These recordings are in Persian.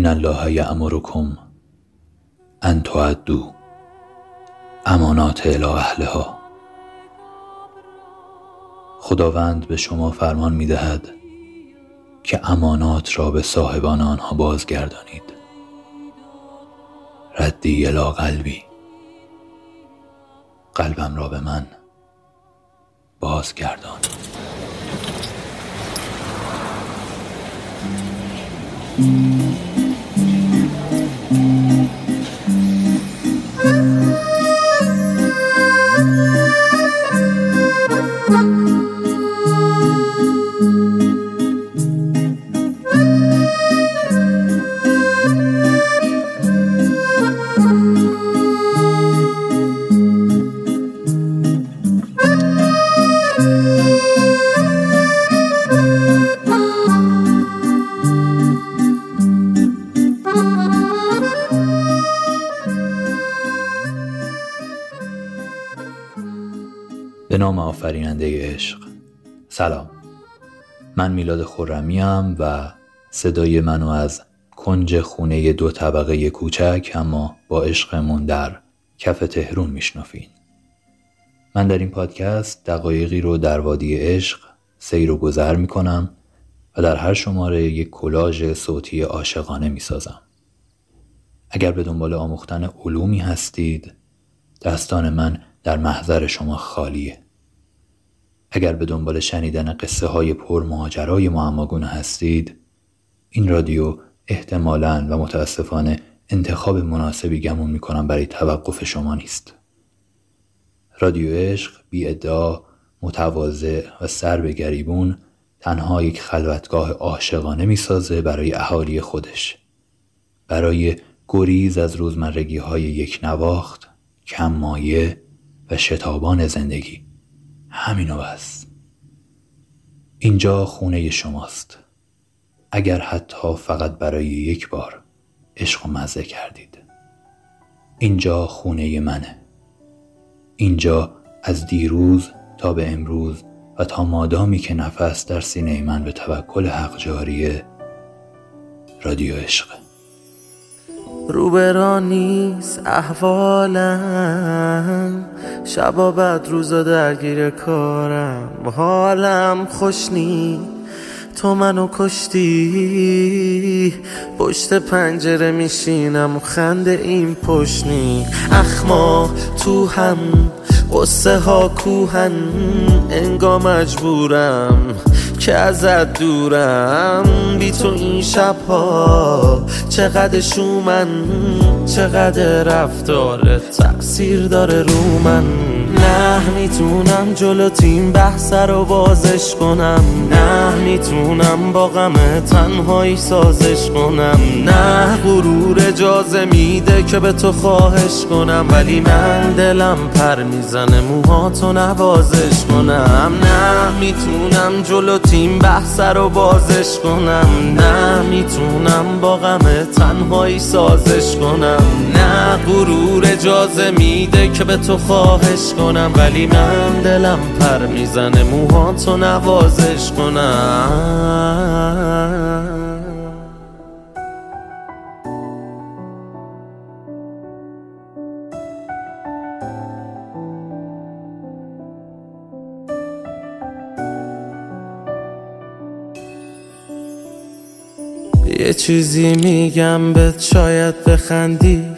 ان الله یأمرکم ان تعدوا امانات الی اهلها خداوند به شما فرمان می دهد که امانات را به صاحبان آنها بازگردانید. ردی الی قلبی. قلبم را به من بازگردان. به آفریننده عشق. سلام. من میلاد خورمیم و صدای منو از کنج خونه دو طبقه کوچک اما با عشقمون در کف تهرون میشنفین من در این پادکست دقایقی رو در وادی عشق سیر و گذر می‌کنم و در هر شماره یک کلاژ صوتی عاشقانه می‌سازم. اگر به دنبال آموختن علومی هستید دستان من در محضر شما خالیه. اگر به دنبال شنیدن قصه های پر ماجرای معماگونه هستید این رادیو احتمالا و متاسفانه انتخاب مناسبی گمون می‌کنم برای توقف شما نیست. رادیو عشق بی ادعا متواضع و سر به گریبون تنها یک خلوتگاه عاشقانه می‌سازه برای اهالی خودش. برای گریز از روزمرگی های یک نواخت کم مایه و شتابان زندگی. همینو بس. اینجا خونه شماست. اگر حتی فقط برای یک بار عشق و مزه کردید. اینجا خونه منه. اینجا از دیروز تا به امروز و تا مادامی که نفس در سینه من به توکل حق جاریه رادیو عشقه روبرا نیست احوالم. شبا بعد روزا درگیر کارم. حالم خوش نی تو منو کشتی؟ پشت پنجره میشینم و خنده این پشنی اخما تو هم قصه ها کوهن انگا مجبورم که ازت دورم. بی تو این شبها چقدر شومن چقدر رفتارت تأثیر داره رو من. نه می‌تونم جلو تیم بحث رو بازش کنم. نه می‌تونم با غم تنهایی سازش کنم. نه غرور اجازه میده که به تو خواهش کنم. ولی من دلم پر می‌زنه موهاتو نوازش کنم. نه می‌تونم جلو تیم بحث رو بازش کنم. نه می‌تونم با غم تنهایی سازش کنم. نه غرور اجازه میده که به تو خواهش کنم. ولی من دلم پر می‌زنه. موهاتو نوازش کنم. یه چیزی میگم بهت شاید بخندی.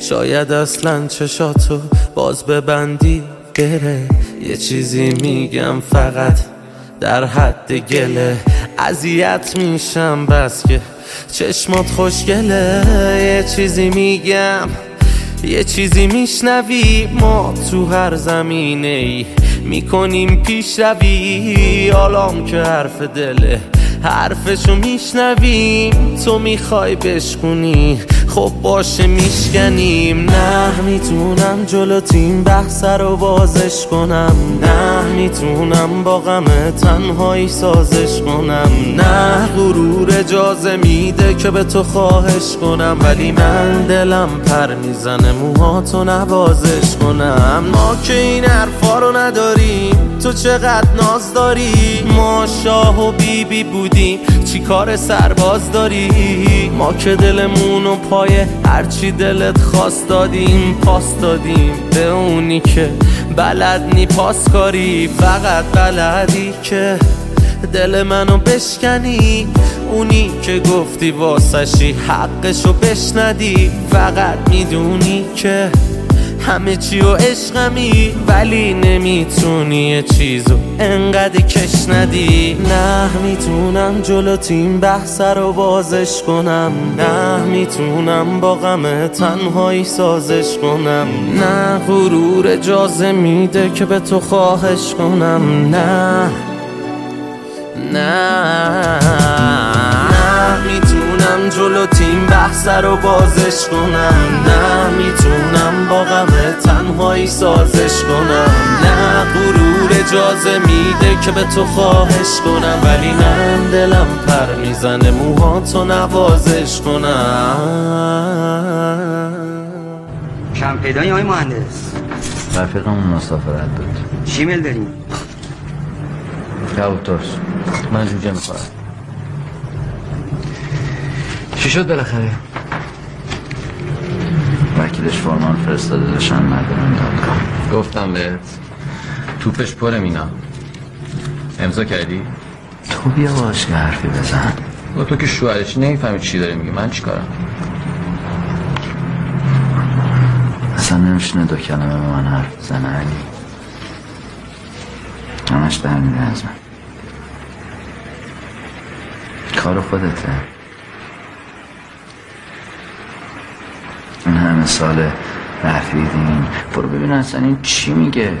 شاید اصلا چشاتو باز ببندی. بره یه چیزی میگم فقط در حد گله. اذیت میشم بس که چشمات خوشگله. یه چیزی میگم یه چیزی میشنوی. ما تو هر زمینه ای می‌کنیم پیش روی حالام که حرف دله حرفشو میشنویم. تو می‌خوای بشکونی. خب باشه میشکنیم. نه. می‌تونم جلو تیم بحث رو بازش کنم. نه. می‌تونم با غم تنهایی سازش کنم. نه. غرور اجازه میده که به تو خواهش کنم. ولی من دلم پر می‌زنه موهاتو نوازش کنم. ما که این حرفا رو نداریم تو چقدر ناز داری؟ ما شاه و بیبی بی بودیم. چی کار سرباز داری؟ ما که دلمون و پای هرچی دلت خواست دادیم پاس دادیم. به اونی که بلد نی پاس کاری فقط بلدی که دل منو بشکنی. اونی که گفتی واسشی حقشو بشندی فقط می‌دونی که همه چی و عشقمی ولی نمی‌تونی یه چیزو انقدر کش ندی. نه می‌تونم جلو تیم بحث رو بازش کنم. نه می‌تونم با غم تنهایی سازش کنم. نه غرور اجازه میده که به تو خواهش کنم. نه نه. بحث رو بازش کنم. نه می‌تونم با غم تنهایی سازش کنم. نه غرور اجازه میده که به تو خواهش کنم. ولی من دلم پر می‌زنه موهاتو نوازش کنم. کم پیدایی های مهندس. رفیقمون مسافرت بود. چی میل داریم؟ کبوترس من جوجه می‌خورم. چی شد بالاخره؟ وکیلش فرمان فرستاده داشتن ندارم دادگاه. گفتم بهت توپش پر مینا. امضا کردی؟ تو بیا باش یه حرفی بزن. با تو که شوهرش نمی‌فهمی چی داره میگه. من چیکارم؟ اصلا نمیشونه دو کلمه به من حرف بزنه علی. همش در میره از من. کار خودته. سال رفیدین برو ببین اصلا این چی میگه.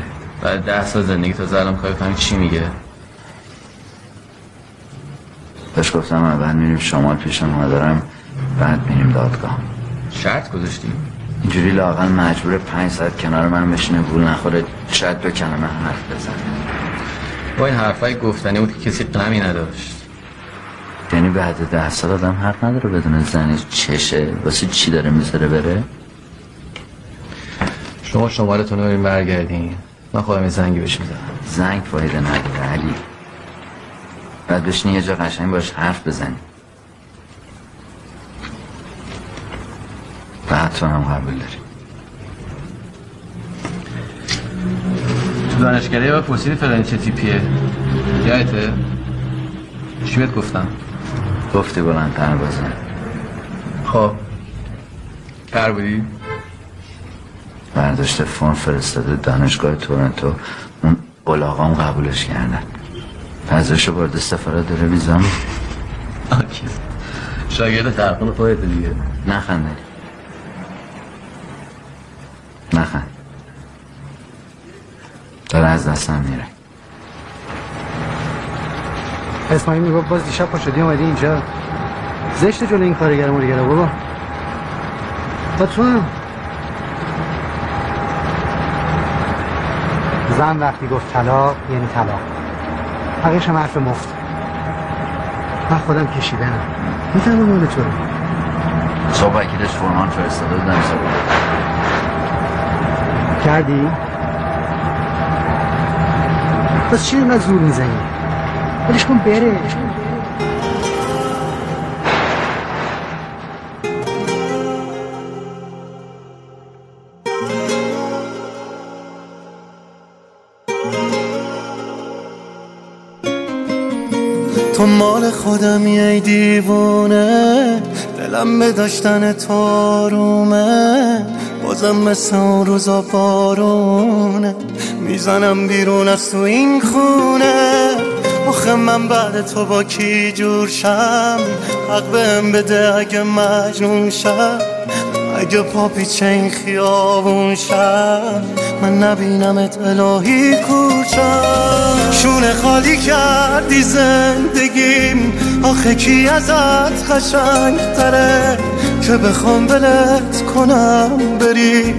بعد ده سال زندگی تا الان می‌خوای بفهمی چی میگه؟ بهش گفتم اول میریم شمال پیش مادرم بعد میریم دادگاه. شرط گذاشتی؟ اینجوری لاقل مجبور پنج ساعت کنار من بشینه گول نخوره شاید دو کلمه حرف بزنه. با این حرفای گفتنی بود که کسی غمی نداشت. یعنی بعد ده سال آدم حق نداره بدون زنش چشه واسه چی داره می‌ذاره بره؟ شما شمالتون رو بریم برگردین من خودم یه زنگی بهش می‌زنم. زنگ فایده نداره علی. بعد بشینی یه جا قشنگ باش حرف بزنی بعد تو هم قبول داری. تو دانشگاهی با پرسیدی فلانی چه تیپیه؟ یادته؟ چی بهت گفتم؟ گفتی بلندتر بزن. خب. پر بودی؟ برداشت فرم فرستاده دانشگاه تورنتو. اون قلاقام قبولش کردن پذرش برده سفارت داره ویزام آکی شاگرد ترقون خودت دیگه. نخند. نخند. داره از دستم میره. اسماعیل می‌گفت باز دیشب پا شدی اومدی اینجا. زشت جلو این کارگر مرگره بابا. با تو هم. زن وقتی گفت طلاق یعنی طلاق. حقیقش هم حرف مفت. من خودم کشیدنم. می‌فهمم مال تو؟ صبح وکیلش فرمان فرستاده بودن کردی؟ پس چی اینقدر زور می‌زنی؟ ولش کن بره تو مال خودمی ای دیوونه. دلم به داشتن تارومه بازم مثل اون روزا بارونه. می‌زنم بیرون از تو این خونه. آخه من بعد تو با کی جور شم؟ حق بهم بده اگه مجنون شم. اگه پا پیچه این خیابون شم. من نبینمت الهی کورشم شونه خالی کردی زندگیم. آخه کی ازت قشنگ تره که بخوام ولت کنم؟ بری.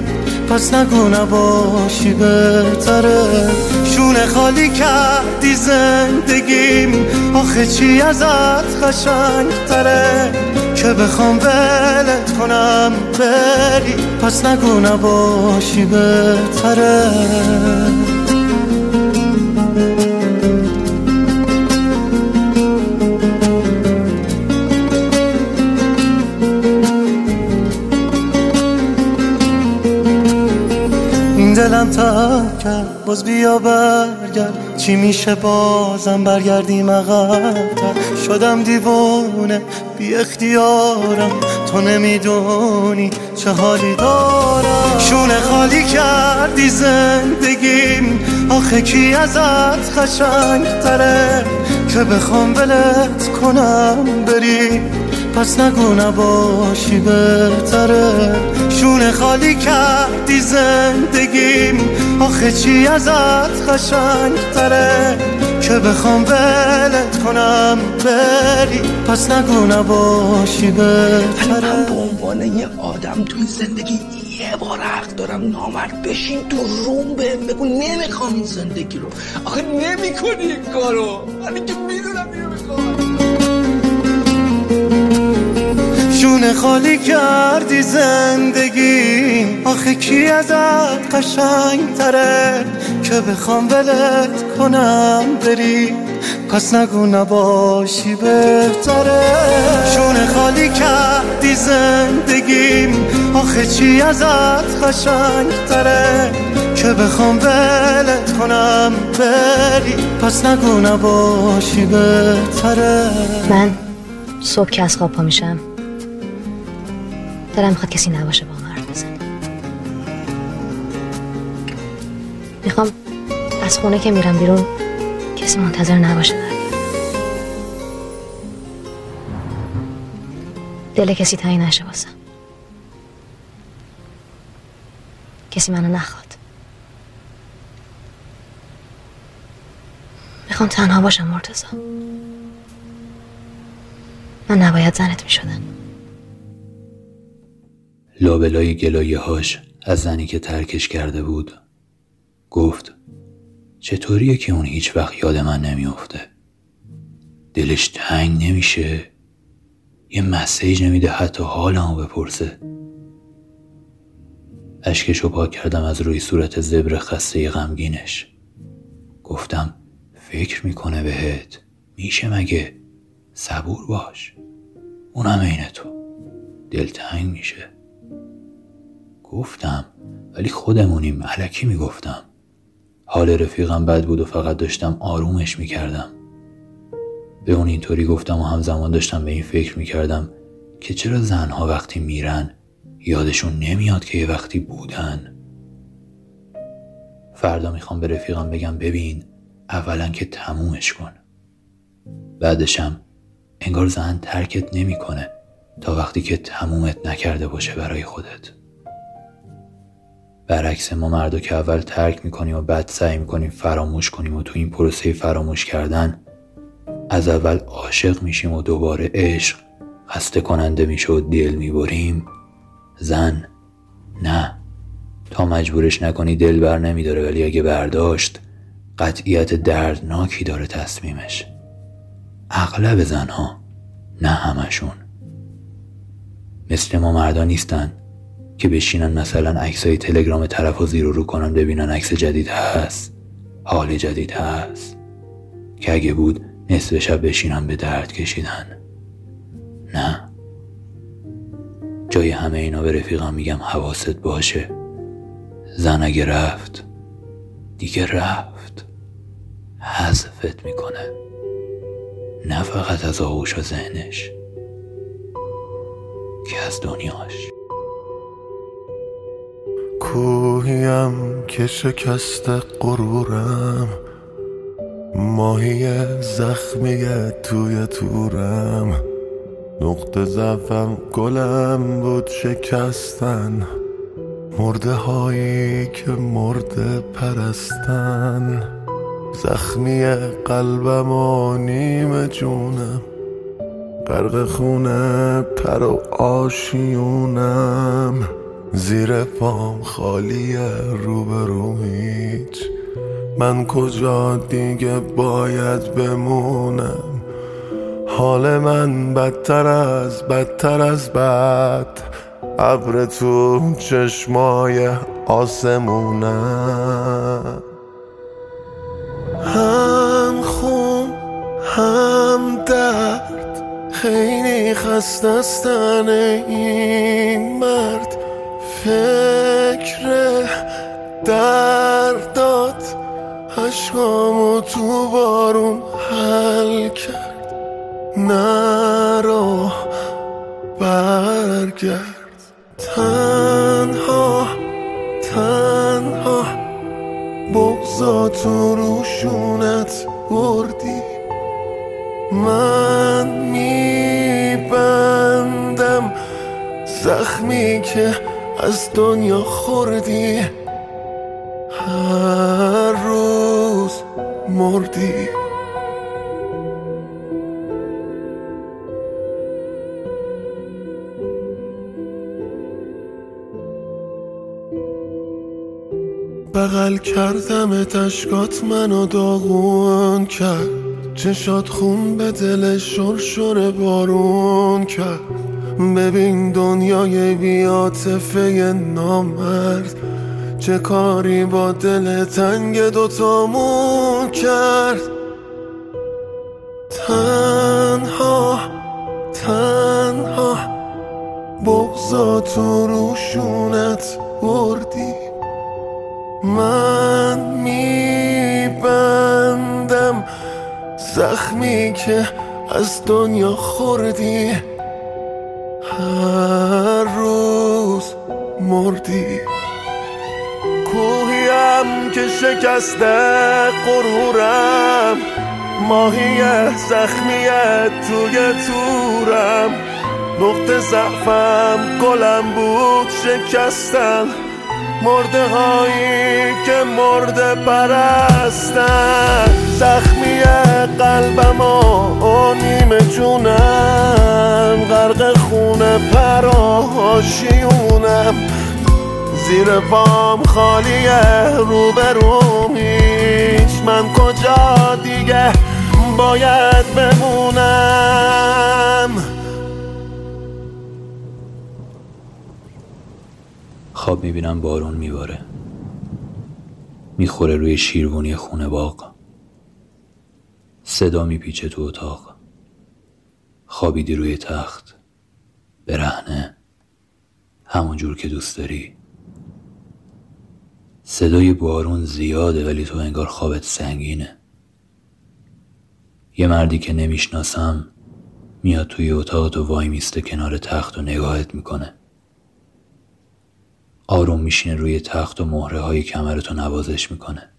پس نگو نباشی بهتره. شونه خالی کردی زندگیم. آخه چی ازت قشنگ تره که بخوام ولت کنم؟ بری. پس نگو نباشی بهتره. این دلم کرد باز بیا برگرد. چی میشه بازم برگردیم عقبتر؟ شدم دیوونه بی اختیارم. تو نمی‌دونی چه حالی دارم. شونه خالی کردی زندگیم. آخه کی ازت خشنگ تره که بخوام ولت کنم؟ بری. پس نگو نباشی بهتره. شونه خالی کردی زندگیم. آخه چی ازت خشنگ تره که بخوام ولت کنم بری پس نگو نباشی بهتره من به عنوان یه آدم تو این زندگی یه بار حق دارم نامرد بشین تو روم بهم بگو نمی‌خوام این زندگی رو. آخه نمی‌کنی این کارو. من که شونه خالی کردی زندگی. آخه کی ازت قشنگ تره که بخوام ولت کنم بری؟ پس نگو نباشی بهتره. شونه خالی کردی زندگیم آخه چی ازت قشنگ تره که بخوام ولت کنم بری؟ پس نگو نباشی بهتره. من صبح که از خواب پا میشم دلم می‌خواد کسی نباشه با من حرف بزنه. می‌خوام از خونه که میرم بیرون کسی منتظر نباشه. برگردم دل کسی تایی نشه واسم کسی منو نخواد. می‌خوام تنها باشم مرتضی. من نباید زنت می‌شدم. لابلای گلایه هاش از زنی که ترکش کرده بود. گفت چطوریه که اون هیچ وقت یاد من نمیافته؟ دلش تنگ نمیشه؟ یه مسیج نمیده حتی حالمو بپرسه. اشکشو پاک کردم از روی صورت زبر خسته غمگینش. گفتم فکر می‌کنه بهت. میشه مگه؟ صبور باش. اونم عین تو. دلتنگ میشه. گفتم ولی خودمونیم علکی می‌گفتم. حال رفیقم بد بود و فقط داشتم آرومش می‌کردم. به اون اینطوری گفتم و همزمان داشتم به این فکر می‌کردم که چرا زنها وقتی میرن یادشون نمیاد که یه وقتی بودن. فردا می‌خوام به رفیقم بگم ببین اولا که تمومش کن. بعدشم انگار زن ترکت نمی‌کنه تا وقتی که تمومت نکرده باشه برای خودت. برعکس ما مردو که اول ترک می‌کنیم و بعد سعی می‌کنیم فراموش کنیم و تو این پروسه فراموش کردن از اول عاشق میشیم و دوباره عشق خسته کننده میشه و دل می‌بریم. زن نه. تا مجبورش نکنی دل بر نمیداره ولی اگه برداشت قطعیت دردناکی داره تصمیمش. اغلب زنها نه همشون. مثل ما مردا نیستن. که بشینن مثلا عکسای تلگرام طرف و زیر رو کنن ببینن عکس جدید هست حال جدید هست. که اگه بود نصف شب بشینن به درد کشیدن. نه. جای همه اینا به رفیقم میگم حواست باشه. زن اگه رفت دیگه رفت. حذفت می‌کنه. نه فقط از آغوش و ذهنش که از دنیاش. کوهیم که شکست غرورم ماهی زخمی توی تورم. نقطه ضعفم گلم بود شکستن مرده هایی که مرده پرستن. زخمی قلبم و نیم جونم غرق خونه پر و آشیونم. زیر پام خالی روبرو هیچ. من کجا دیگه باید بمونم؟ حال من بدتر از بدتر از بد. ابر تو چشمای آسمونم. هم خون هم درد. خیلی خستستن این مرد. فکر درد داد. عشقامو تو بارون حل کرد. نرو برگرد. تنها تنها بغزا تو روشونت بردی. من میبندم زخمی که از دنیا خوردی؟ هر روز مردی. بغل کردم تشکات منو داغون کرد. چشات خون به دل شرشر بارون کرد. ببین دنیای بیاتفه نامرد. چه کاری با دل تنگ دوتامون کرد؟ تنها تنها بغزا تو روشونت بردی. من میبندم زخمی که از دنیا خوردی. هر روز مردی. کوهیم که شکسته قرورم ماهی زخمی توی تورم. نقطه ضعفم گلم بود شکستم. مرده هایی که مرده پرستن. زخمی قلبم و نیمه جونم. غرق خونه پراشیونم زیر پام خالیه روبروم هیچ. من کجا دیگه باید بمونم؟ خواب می‌بینم بارون میباره. می‌خوره روی شیروانی خونه باغ. صدا میپیچه تو اتاق. خوابیدی روی تخت. برهنه. همون جور که دوست داری. صدای بارون زیاده ولی تو انگار خوابت سنگینه. یه مردی که نمی‌شناسم میاد توی اتاق تو وای میسته کنار تخت و نگاهت می‌کنه. آروم میشینه روی تخت و مهره های کمرتو نوازش می‌کنه.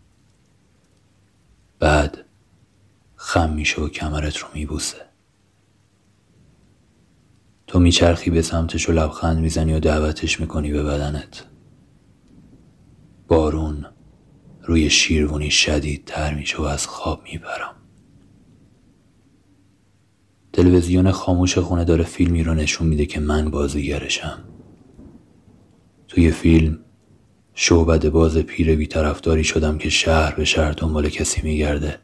بعد خم میشه و کمرت رو میبوسه. تو میچرخی به سمتش و لبخند می‌زنی و دعوتش می‌کنی به بدنت. بارون روی شیروانی شدید تر میشه و از خواب میپرم تلویزیون خاموش خونه داره فیلمی رو نشون میده که من بازیگرشم. توی فیلم شعبد باز پیر بیطرفداری شدم که شهر به شهر دنبال کسی میگرده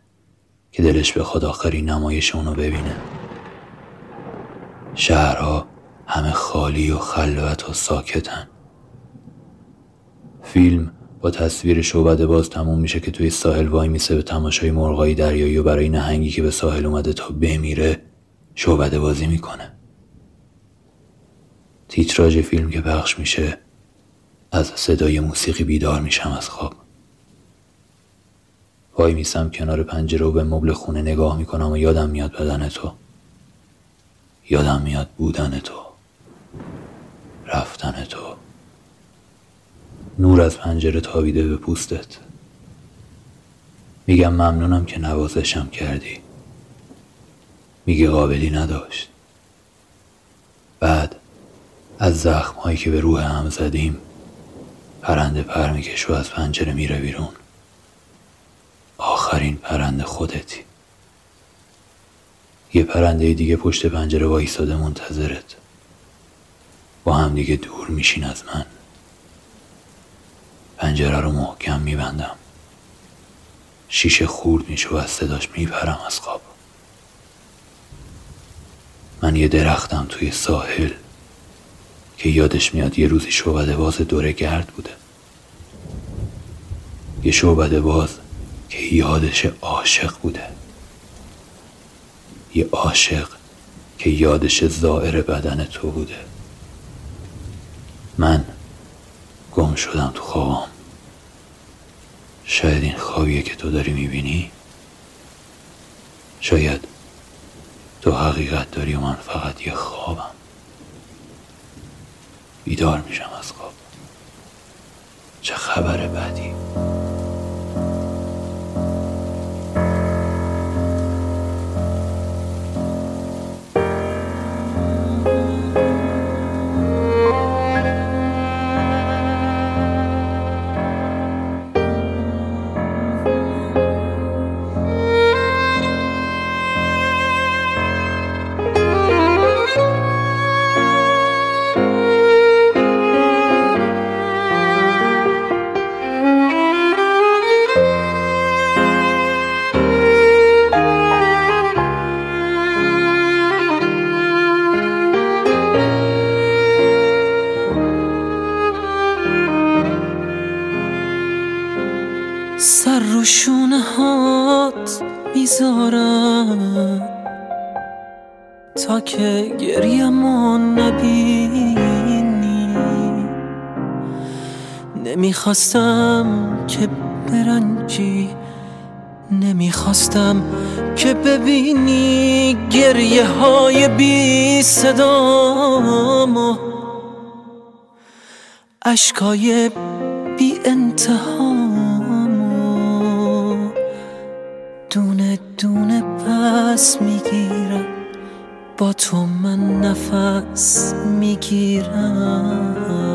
که دلش بخواد آخرین نمایش اونو ببینه. شهرها همه خالی و خلوت و ساکتن. فیلم با تصویر شعبد باز تموم میشه که توی ساحل وای میسه به تماشای مرغای دریایی و برای نهنگی که به ساحل اومده تا بمیره شعبده بازی می‌کنه. تیتراژ فیلم که پخش میشه از صدای موسیقی بیدار میشم از خواب. وای میسم کنار پنجره و به مبل خونه نگاه می‌کنم و یادم میاد بدن تو. یادم میاد بودن تو. رفتن تو. نور از پنجره تابیده به پوستت. میگم ممنونم که نوازشم کردی. میگه قابلی نداشت. بعد از زخم هایی که به روح هم زدیم پرنده پر میکش و از پنجره میره بیرون. آخرین پرنده خودتی. یه پرنده دیگه پشت پنجره وایستاده منتظرت. با هم دیگه دور میشین از من. پنجره رو محکم میبندم. شیشه خورد میشه و از صداش میپرم از خواب. من یه درختم توی ساحل. که یادش میاد یه روزی شعبده باز دوره گرد بوده. یه شعبده باز که یادش عاشق بوده. یه عاشق که یادش زائر بدن تو بوده. من گم شدم تو خوابم. شاید این خوابیه که تو داری می‌بینی شاید تو حقیقت داری و من فقط یه خوابم. بیدار میشم از خواب. چه خبر بعدی؟ نمی‌خواستم که برنجی نمی‌خواستم که ببینی گریه های بی صدامو اشکای بی انتهامو دونه دونه پس می‌گیرم. با تو من نفس می‌گیرم.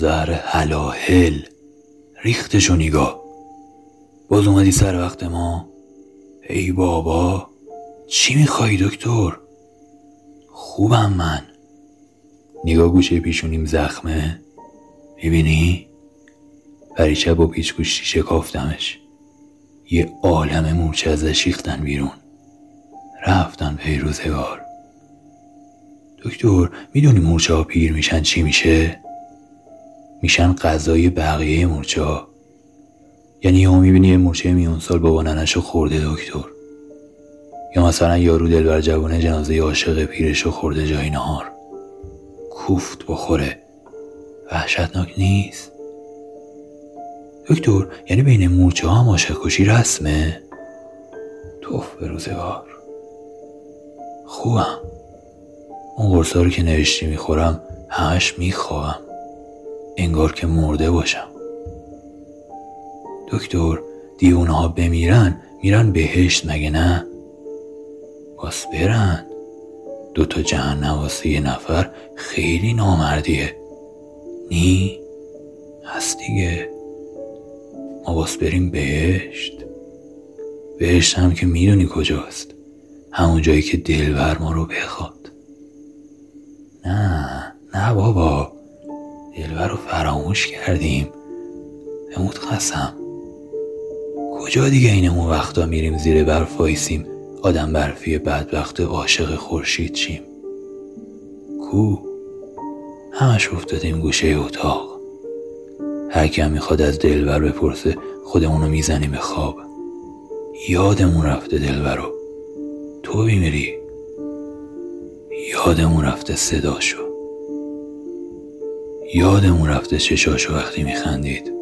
زهر هلاهل ریختشو نگاه. باز اومدی سر وقت ما. ای بابا چی می‌خوای دکتر؟ خوبم من. نگاه گوشه پیشونیم زخمه. می‌بینی؟ پریشب با پیچ گوشتی شکافتمش یه عالم مورچه ازش ریختن بیرون. رفتن پیروزگار دکتر می‌دونی مورچه ها پیر میشن چی میشه؟ میشن غذای بقیه مورچه ها یعنی یهو می‌بینی یه مورچه میون سال بابا خورده دکتر. یا مثلا یارو دلبر جوانه جنازه عاشق پیرشو خورده جای نهار. کوفت بخوره. وحشتناک نیست. دکتر یعنی بین مورچه ها هم عاشق کشی رسمه؟ توف به روزگار. خوبم. اون قرصا رو که نوشتی می‌خورم همش می‌خواهم انگار که مرده باشم. دکتر دیوونه ها بمیرن میرن بهشت مگه نه؟ باس برن. دوتا جهنم واسه یه نفر خیلی نامردیه. نی؟ هست دیگه. ما باس بریم بهشت. بهشت هم که می‌دونی کجاست. همون جایی که دلبر ما رو بخواد. نه نه بابا. دلبر رو فراموش کردیم. بموت قسم کجا دیگه اینمون وقتا میریم زیر برف وایسیم؟ آدم برفی بدبخت عاشق خورشید چیم کو؟ همش افتادیم گوشه اتاق. هر کم می‌خواد از دلبر بپرسه خودمونو می‌زنیم به خواب. یادمون رفته دلبر رو. تو بیمیری. یادمون رفته صداشو یادمون رفته چشاشو وقتی میخندید.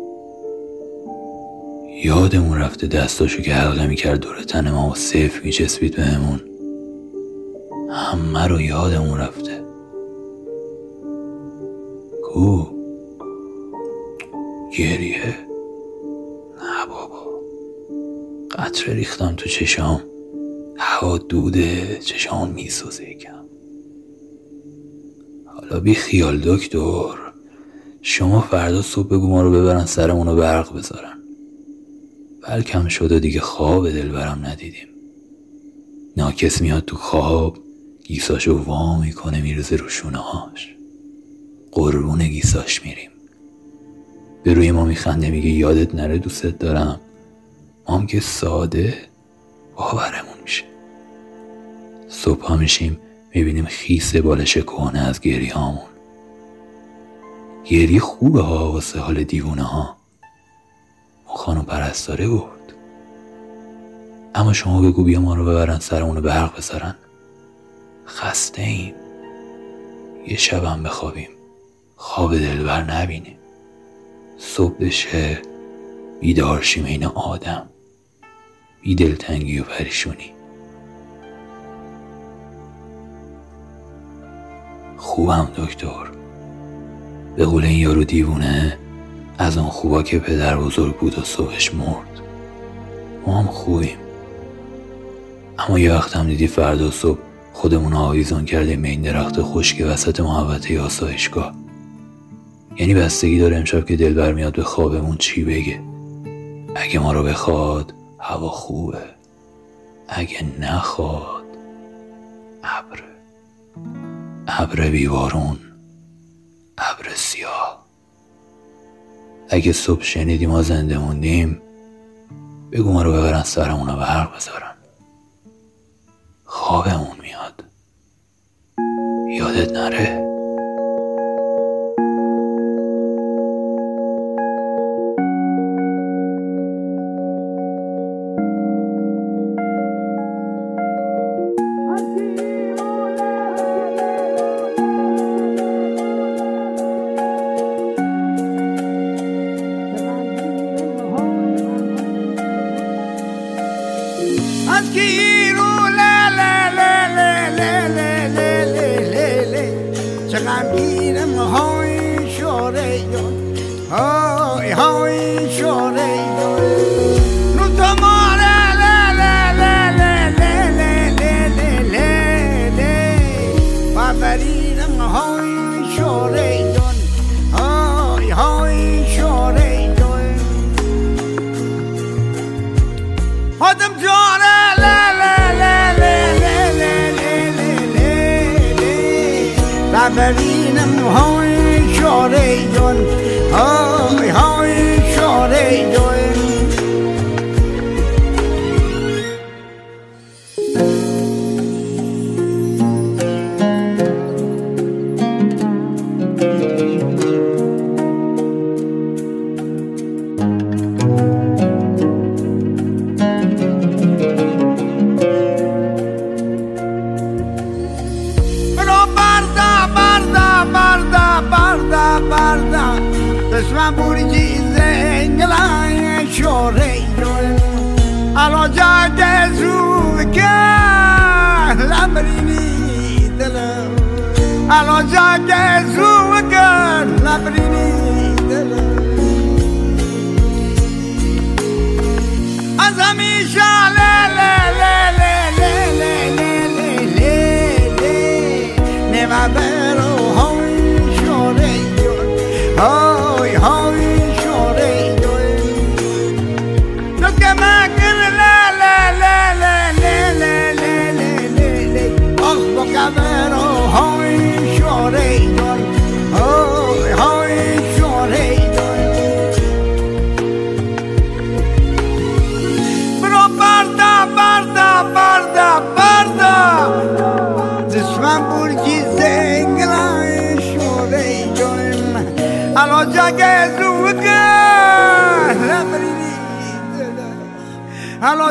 یادمون رفته دستاشو که حلقه می‌کرد دور تن ما و صف میچسبید بهمون. همه رو یادمون رفته. کو؟ گریه؟ نه بابا. قطره ریختم تو چشام. هوا دوده چشام میسوزه یکم. حالا بی خیال دکتر. شما فردا صبح بگو ما رو ببرن سرمون رو برق بذارن. بلکم شده دیگه خواب دلبرم ندیدیم. ناکس میاد تو خواب گیساشو وا می‌کنه میرزه رو شونه هاش قربون گیساش میریم. به روی ما میخنده میگه یادت نره دوستت دارم. ما هم که ساده باورمون میشه. صبح میشیم می‌بینیم خیس بالش کهنه از گریه هامون گریه خوبه ها واسه حال دیوونه ها. خانم پرستاره گفت اما شما بگو بیا ما رو ببرن سرمونو به حرق بذارن خسته ایم. یه شبم بخوابیم. خواب دلبر نبینیم صبح بشه بیدار شیم این آدم. بی دلتنگی و پریشونی. خوبم دکتر. به قول این یارو دیوونه؟ از آن خوبا که پدر بزرگ بود و صبحش مرد. ما هم خوبیم. اما یه وقت هم دیدی فردا صبح خودمون آویزان کرده این درخت خشک وسط محوطه آسایشگاه. یعنی بستگی داره امشب که دل برمیاد به خوابمون چی بگه. اگه ما رو بخواد هوا خوبه. اگه نخواد ابر. ابر بیوارون ابر سیاه. اگه صبح شنیدی ما زنده موندیم بگو ما رو ببرن سرمون رو به حرق بذارن. خوابمون میاد. یادت نره؟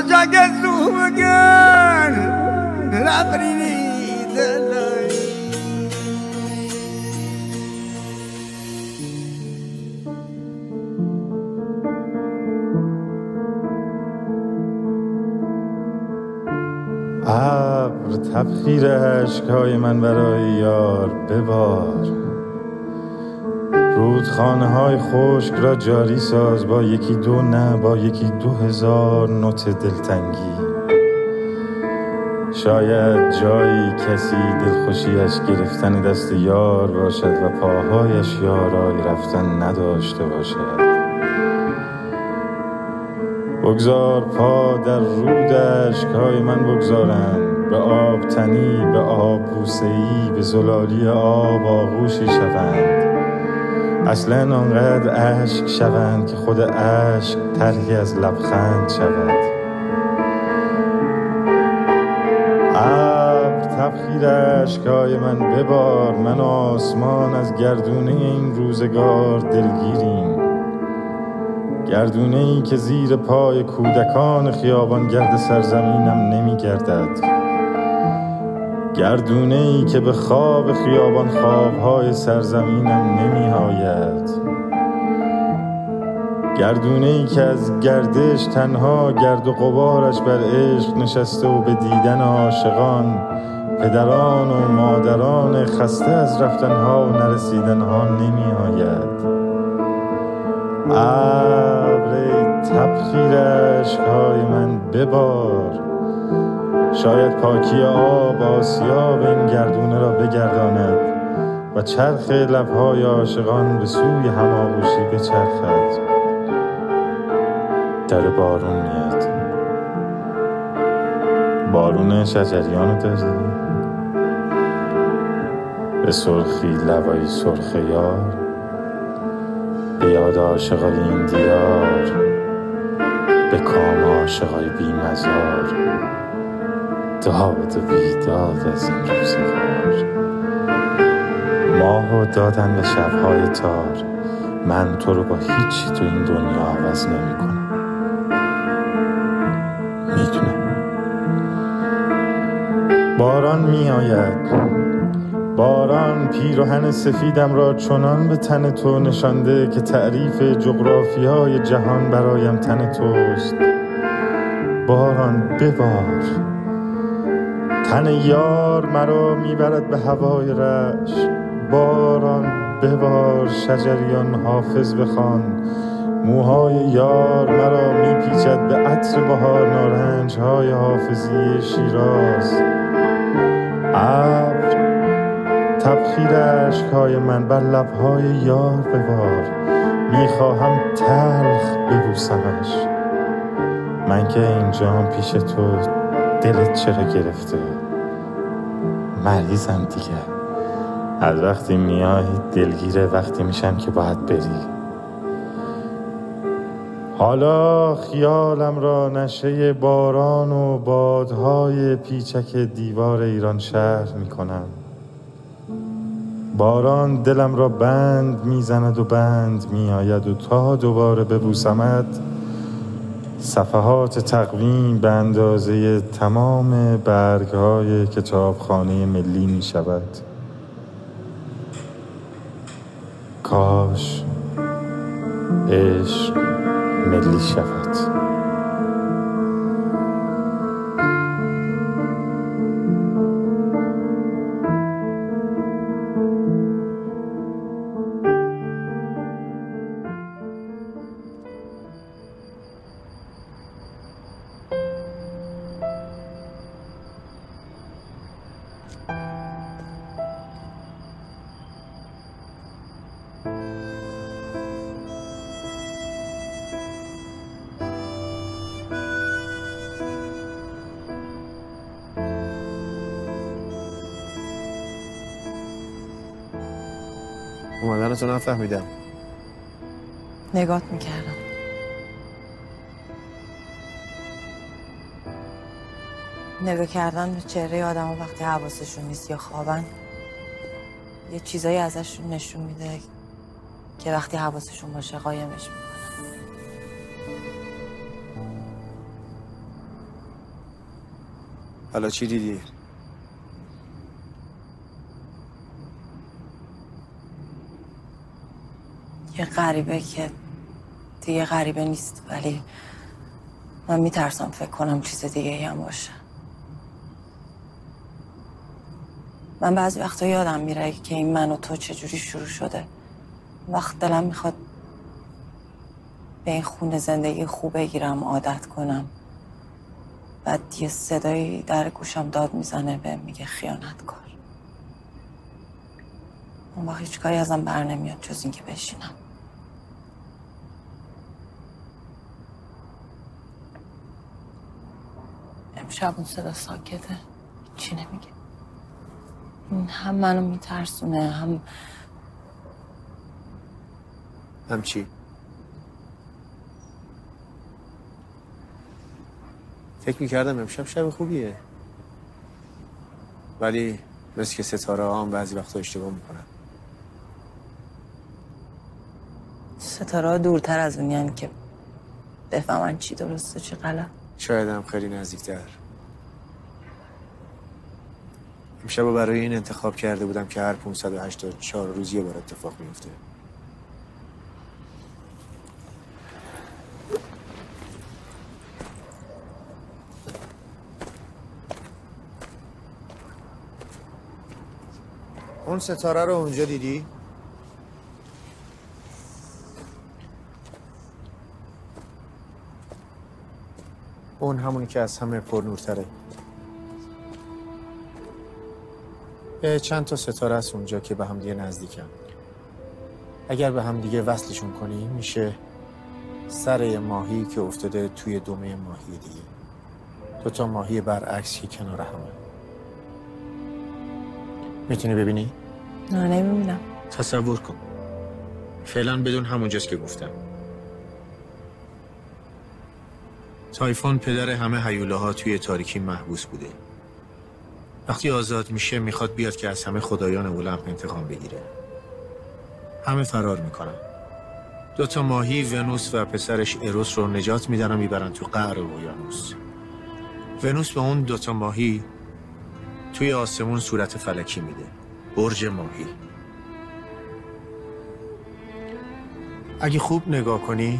جگ زومگر ربری نیزلای ابر تبخیر عشقهای من برای یار ببار. رودخانه های خشک را جاری ساز با یکی دو نه با یکی دو هزار نوت دلتنگی. شاید جایی کسی دلخوشیش گرفتن دست یار باشد و پاهایش یارای رفتن نداشته باشد. بگذار پا در رود اشکهای من بگذارند. به آب تنی به آب بوسهی به زلالی آب آغوشی شوند. اصلا آنقدر اشک شوند که خود اشک طرحی از لبخند شود. ابر تبخیر اشکای من ببار من آسمان از گردونه این روزگار دلگیریم. گردونه ای که زیر پای کودکان خیابان گرد سرزمینم نمی گردد گردونه ای که به خواب خیابان خوابهای سرزمینم نمی آید گردونه ای که از گردش تنها گرد و قبارش بر عشق نشسته و به دیدن عاشقان پدران و مادران خسته از رفتنها و نرسیدنها نمی آید ابر تبخیر عشقهای من ببار شاید پاکی آب آسیاب این گردونه را بگرداند و چرخ لبهای عاشقان به سوی هماغوشی بچرخد. در بارون میاد. بارون شجریان داری؟ به سرخی لبایی سرخ یار؟ به یاد عاشقای این دیار؟ به کام عاشقای بی مزار داد و بیداد از این روزگار ماه و دادن و شبهای تار. من تو رو با هیچی تو این دنیا عوض نمی کنم. باران می آید. باران پیراهن سفیدم را چنان به تن تو نشانده که تعریف جغرافیای جهان برایم تن توست. باران ببار. تن یار مرا می‌برد به هوای رش باران ببار شجریان حافظ بخوان. موهای یار مرا میپیچد به عطر بهار. نارنج های حافظی شیراز. ابر تبخیر اشکهای من بر لبهای یار ببار. می‌خواهم تلخ ببوسمش. من که اینجام پیش تو دلت چرا گرفته؟ مریضم دیگه. از وقتی میای دلگیره وقتی میشم که باید بری. حالا خیالم را نشه باران و بادهای پیچک دیوار ایران شهر می‌کنم. باران دلم را بند می‌زند و بند میآید و تا دوباره ببوسمت صفحات تقویم به اندازه تمام برگ های کتابخانه ملی می شود کاش عشق ملی شود. اومدن تو نفهمیدم نگات می‌کردم. نگاه کردن به چهره آدم وقتی حواسشون نیست یا خوابن یه چیزایی ازشون نشون میده که وقتی حواسشون باشه قایمش می‌کنن حالا چی دیدی؟ یه غریبه که دیگه غریبه نیست ولی من میترسم فکر کنم چیز دیگه هم باشه. من بعضی وقتا یادم میره که این من و تو چجوری شروع شده. وقت دلم می‌خواد به این خونه زندگی خوب بگیرم عادت کنم. بعد یه صدایی در گوشم داد می‌زنه به میگه خیانت کار اون وقت هیچ کاری ازم بر نمیاد جز اینکه بشینم. امشب اون صدا ساکته. چی نمیگه؟ این هم منو میترسونه هم همچی فکر می‌کردم امشب شب خوبیه. ولی مثل که ستاره ها هم بعضی وقتا اشتباه می‌کنن. ستاره ها دورتر از اونی که بفهمن چی درسته چی غلط. شاید هم خیلی نزدیکتر. امشب برای این انتخاب کرده بودم که هر 584 روز یه بار اتفاق میفته اون ستاره رو اونجا دیدی؟ اون همونی که از همه پرنورتره اه، چند تا ستاره است اونجا که به هم دیگه نزدیکن. اگر به هم دیگه وصلشون کنی میشه سر ماهی که افتاده توی دومه ماهی دیگه. دو تا ماهی برعکس که کنار همه می‌تونی ببینی؟ نه نمی‌بینم. تصور کن. فعلا بدون همونجاست که گفتم. تایفون پدر همه هیوله ها توی تاریکی محبوس بوده. وقتی آزاد میشه می‌خواد بیاد که از همه خدایان اولمپ انتقام بگیره. همه فرار می‌کنن. دوتا ماهی ونوس و پسرش اروس رو نجات میدن و می‌برن تو قعر اقیانوس. ونوس به اون دوتا ماهی توی آسمون صورت فلکی میده. برج ماهی. اگه خوب نگاه کنی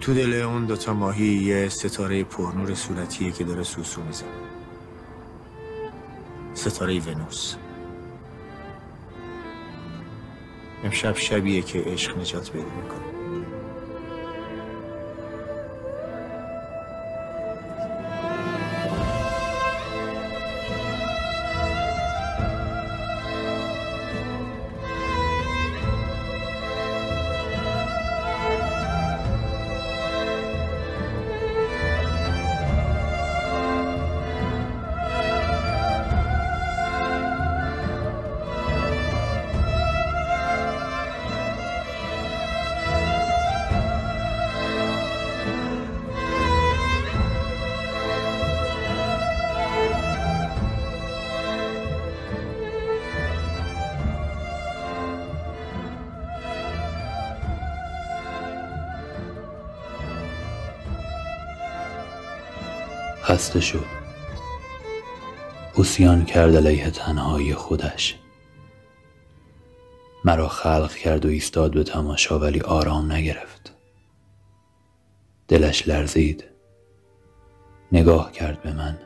تو دل اون دوتا ماهی یه ستاره پرنور صورتیه که داره سوسو می‌زنه. ستاره ونوس. امشب شبیه که عشق نجات پیدا می‌کنه. خسته شد. اسیان کرد علیه تنهایی خودش. مرا خلق کرد و ایستاد به تماشا ولی آرام نگرفت. دلش لرزید. نگاه کرد به من.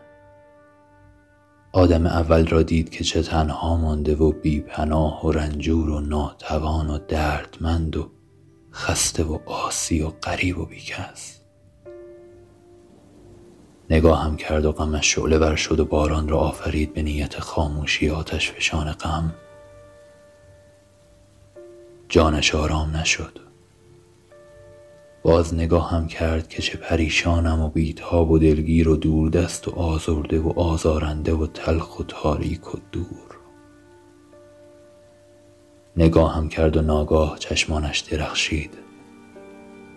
آدم اول را دید که چه تنها مانده و بی پناه و رنجور و ناتوان و دردمند و خسته و آسی و غریب و بیکس. نگاهم کرد و غمش شعله ور شد و باران را آفرید به نیت خاموشی آتش فشان غم. جانش آرام نشد. باز نگاهم کرد که چه پریشانم و بیتاب و دلگیر و دوردست و آزرده و آزارنده و تلخ و تاریک و دور. نگاهم کرد و ناگاه چشمانش درخشید.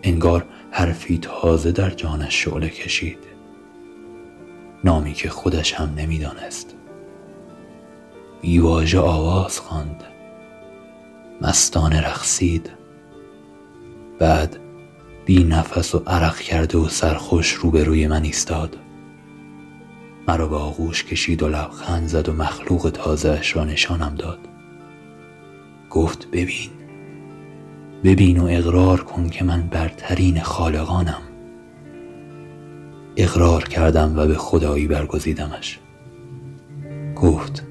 انگار حرفی تازه در جانش شعله کشید. نامی که خودش هم نمی‌دانست. بیواژه آواز خواند. مستانه رقصید. بعد بی نفس و عرق کرده و سرخوش روبروی من ایستاد. مرا به آغوش کشید و لبخند زد و مخلوق تازهش را نشانم داد. گفت ببین. ببین و اقرار کن که من برترین خالقانم. اقرار کردم و به خدایی برگزیدمش. گفت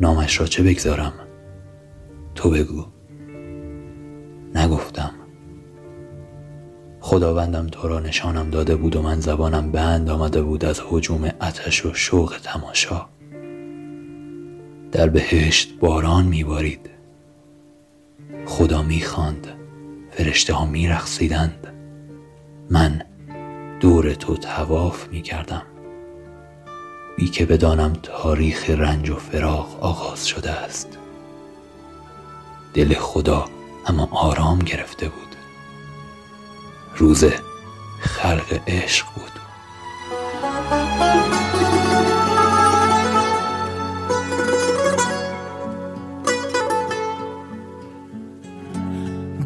نامش را چه بگذارم؟ تو بگو. نگفتم. خداوندم تو را نشانم داده بود و من زبانم بند آمده بود از حجوم اتش و شوق تماشا. در بهشت باران میبارید. خدا می‌خواند فرشته ها میرقصیدند. من دور تو تواف می‌کردم. بی که بدانم تاریخ رنج و فراق آغاز شده است. دل خدا اما آرام گرفته بود. روز خلق عشق بود.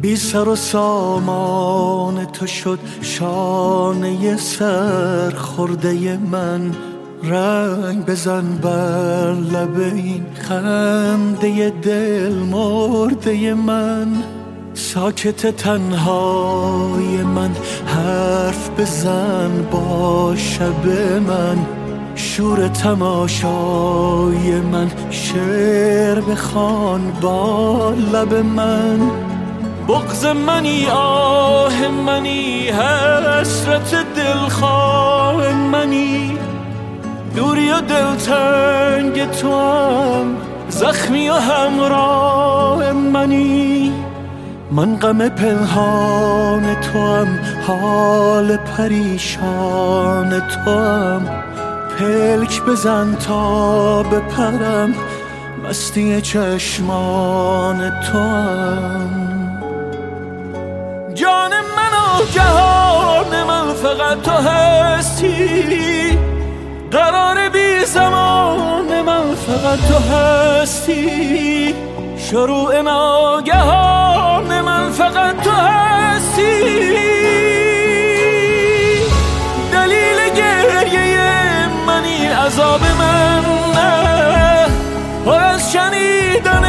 بی سر و سامان تو شد شانه سر خورده من. رنگ بزن بر لب این خنده دل مرده من. ساکت تنهای من حرف بزن با شب من. شور تماشای من شعر بخوان با لب من. بغز منی آه منی حسرت دلخواه منی. دوری و دلتنگ تو هم زخمی و همراه منی. من غم پنهان تو هم حال پریشان تو هم. پلک بزن تا بپرم مستی چشمان تو هم. جان من و جهان من فقط تو هستی. قرار بی زمان من فقط تو هستی. شروع ناگهان من فقط تو هستی. دلیل گریه منی عذاب من نه. پر از شنیدن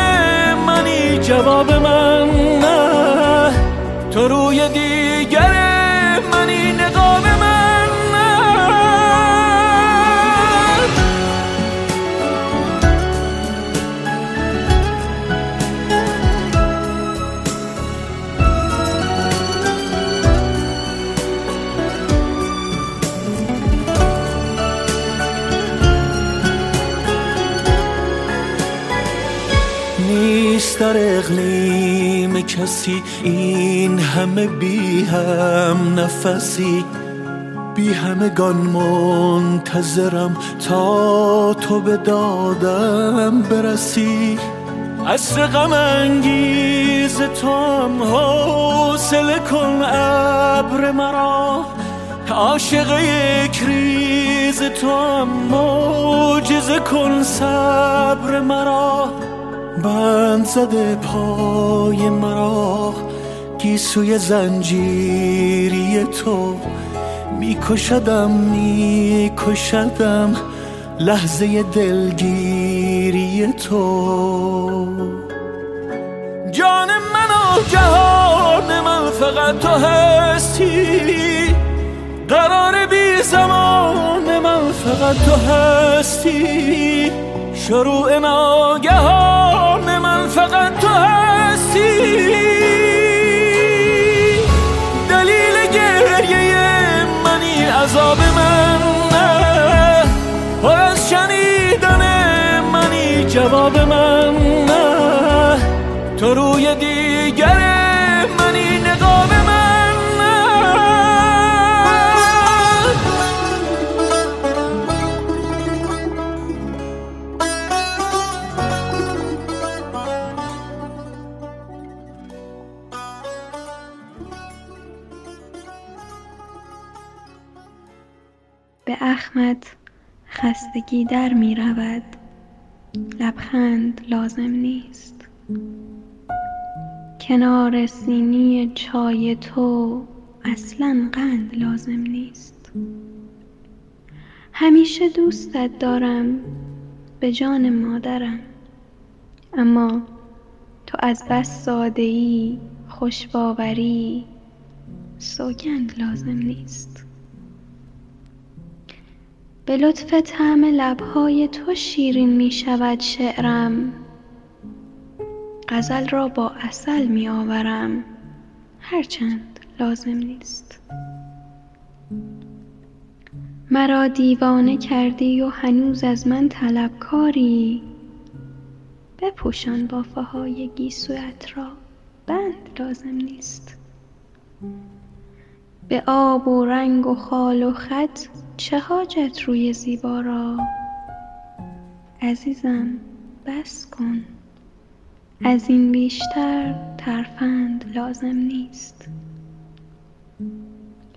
منی جواب من بی هم نفسی بی همگان منتظرم تا تو به دادم برسی. عصر غم انگیز تو هم حوصله کن ابر مرا. عاشق یک ریز تو هم معجزه کن صبر مرا. بند زده پای مرا. گیسوی زنجیری تو میکشدم میکشدم لحظه دلگیری تو. جان من و جهان من فقط تو هستی. قرار بی زمان من فقط تو هستی. شروع ناگهان من فقط تو هستی. عذاب من نه. پر از شنیدن منی جواب من نه. تو روی دیگر خستگی در می رود. لبخند لازم نیست. کنار سینی چای تو اصلا قند لازم نیست. همیشه دوستت دارم به جان مادرم. اما تو از بس ساده ای خوش باوری سوگند لازم نیست. به لطف طعم لبهای تو شیرین می شود شعرم. غزل را با عسل می آورم. هرچند لازم نیست. مرا دیوانه کردی و هنوز از من طلبکاری. بپوشان بافه های گیسویت را. بند لازم نیست. به آب و رنگ و خال و خط چه حاجت روی زیبا را؟ عزیزم بس کن. از این بیشتر ترفند لازم نیست.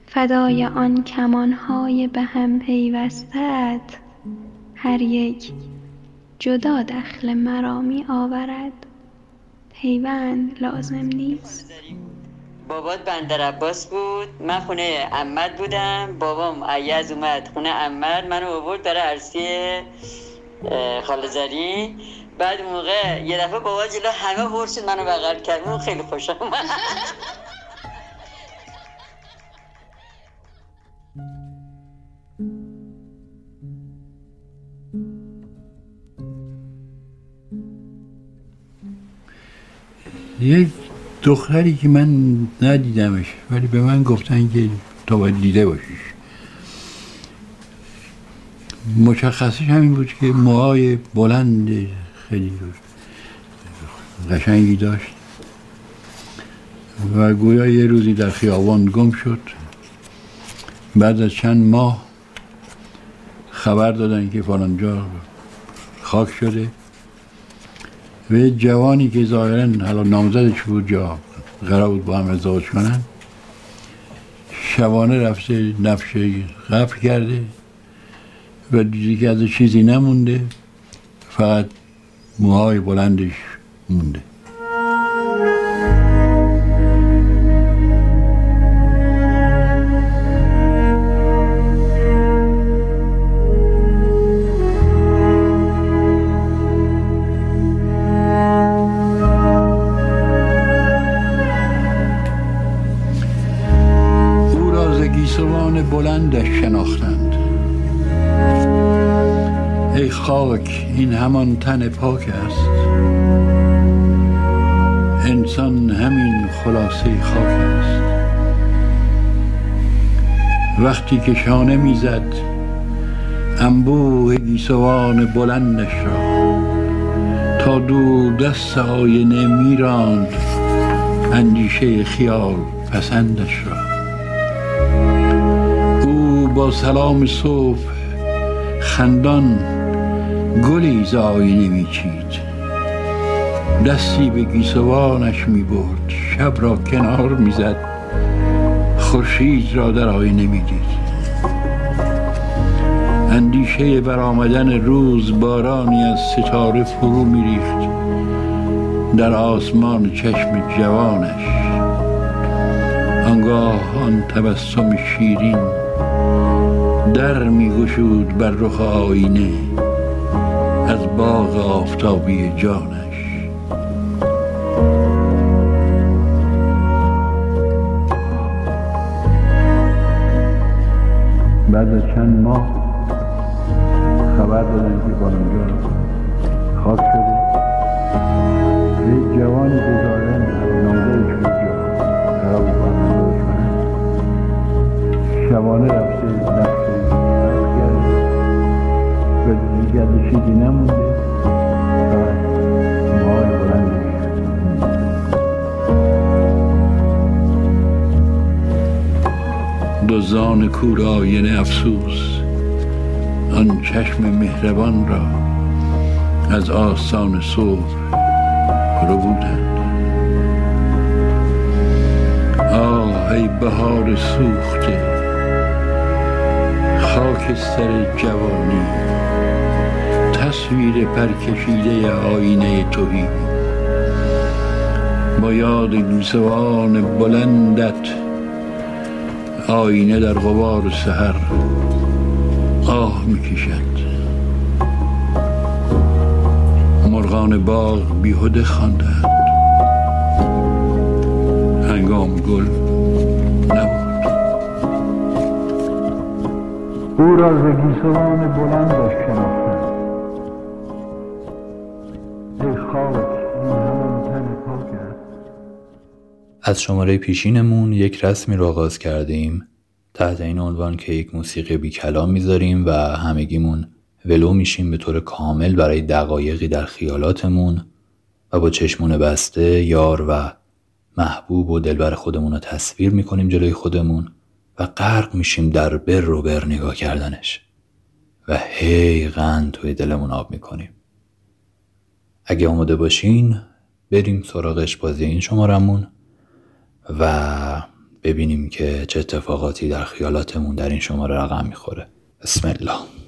فدای آن کمانهای به هم پیوستت هر یک جدا دخل مرا می آورد. پیوند لازم نیست. بابات بندر عباس بود. من خونه امت بودم. بابام عیز اومد خونه امت منو آورد برای عرصی خالزری بعد موقع یه دفعه بابا جلو همه هور منو بغل کرد. اون خیلی خوش آمد. یک دختری که من ندیدمش ولی به من گفتن که تو باید دیده باشیش. مشخصش همین بود که موهای بلند خیلی قشنگی داشت و گویا یه روزی در خیابان گم شد. بعد از چند ماه خبر دادن که فلانجا خاک شده. و جوانی که ظاهرا حالا نامزدش بود جا قرار بود با هم ازدواج کنن شبانه رفته نفش قفل کرده و دیدی که از چیزی نمونده فقط موهای بلندش مونده. بلندش شناختند. ای خاک این همان تن پاک است. انسان همین خلاصه خاک است. وقتی که شانه می‌زد انبوه گیسوان بلندش را تا دور دست آینه میراند اندیشه خیال پسندش را. با سلام صبح خندان گلی ز آینه میچید دستی به گیسوانش می‌برد شب را کنار می‌زد خورشید را در آینه می‌دید اندیشه برآمدن روز بارانی از ستاره فرو میریخت در آسمان چشم جوانش آنگاه آن تبسم شیرین در میگشود بر رخ آینه از باغ آفتابی جانش. بعد از چند ماه خبر دادن که بالانجا خاک شده. یه جوانی که دزدان کور آینه افسوس آن چشم مهربان را از آستان صبح رو بودند. آه ای بهار سوخته خاکستر جوانی تصویر پرکشیده آینه توهی با یاد گیسوان بلندت آینه در غبار سحر آه می‌کشد. مرغان باغ بیهوده خواندند. هنگام گل نبود. او را ز گیسوان بلندش از شماره پیشینمون یک رسمی رو آغاز کردیم. تحت این عنوان که یک موسیقی بی کلام می‌ذاریم و همگیمون ولو میشیم به طور کامل برای دقایقی در خیالاتمون و با چشمون بسته یار و محبوب و دلبر خودمون رو تصویر می‌کنیم جلوی خودمون و غرق میشیم در بر و بر نگاه کردنش. و هی قند توی دلمون آب می‌کنیم. اگه آماده باشین بریم سراغ بازی این شمارمون و ببینیم که چه اتفاقاتی در خیالاتمون در این شماره رقم می‌خوره. بسم الله.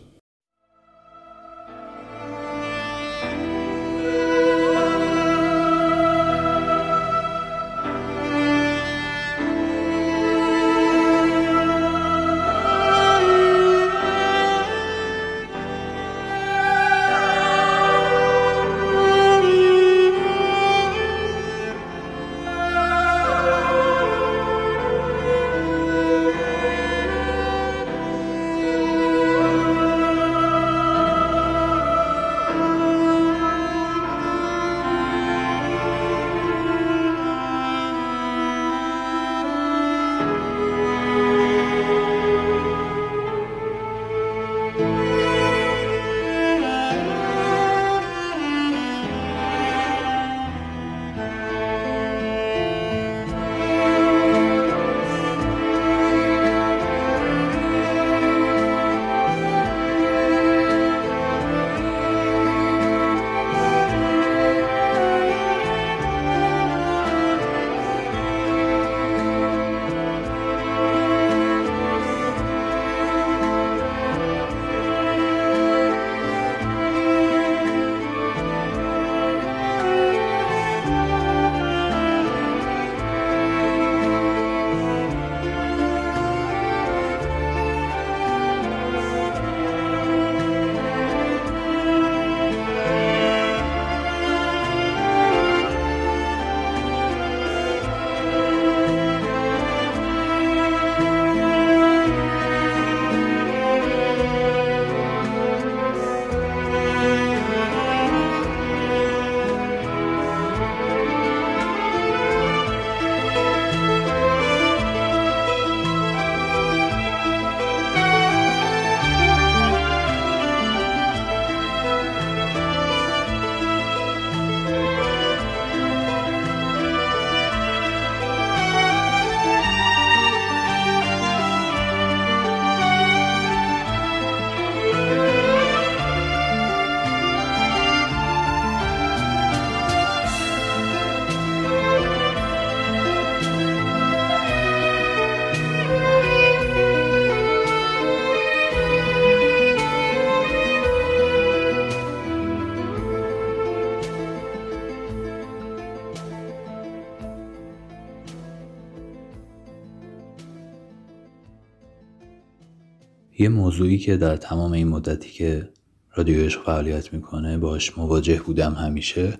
موضوعی که در تمام این مدتی که رادیو عشق فعالیت می‌کنه باش مواجه بودم همیشه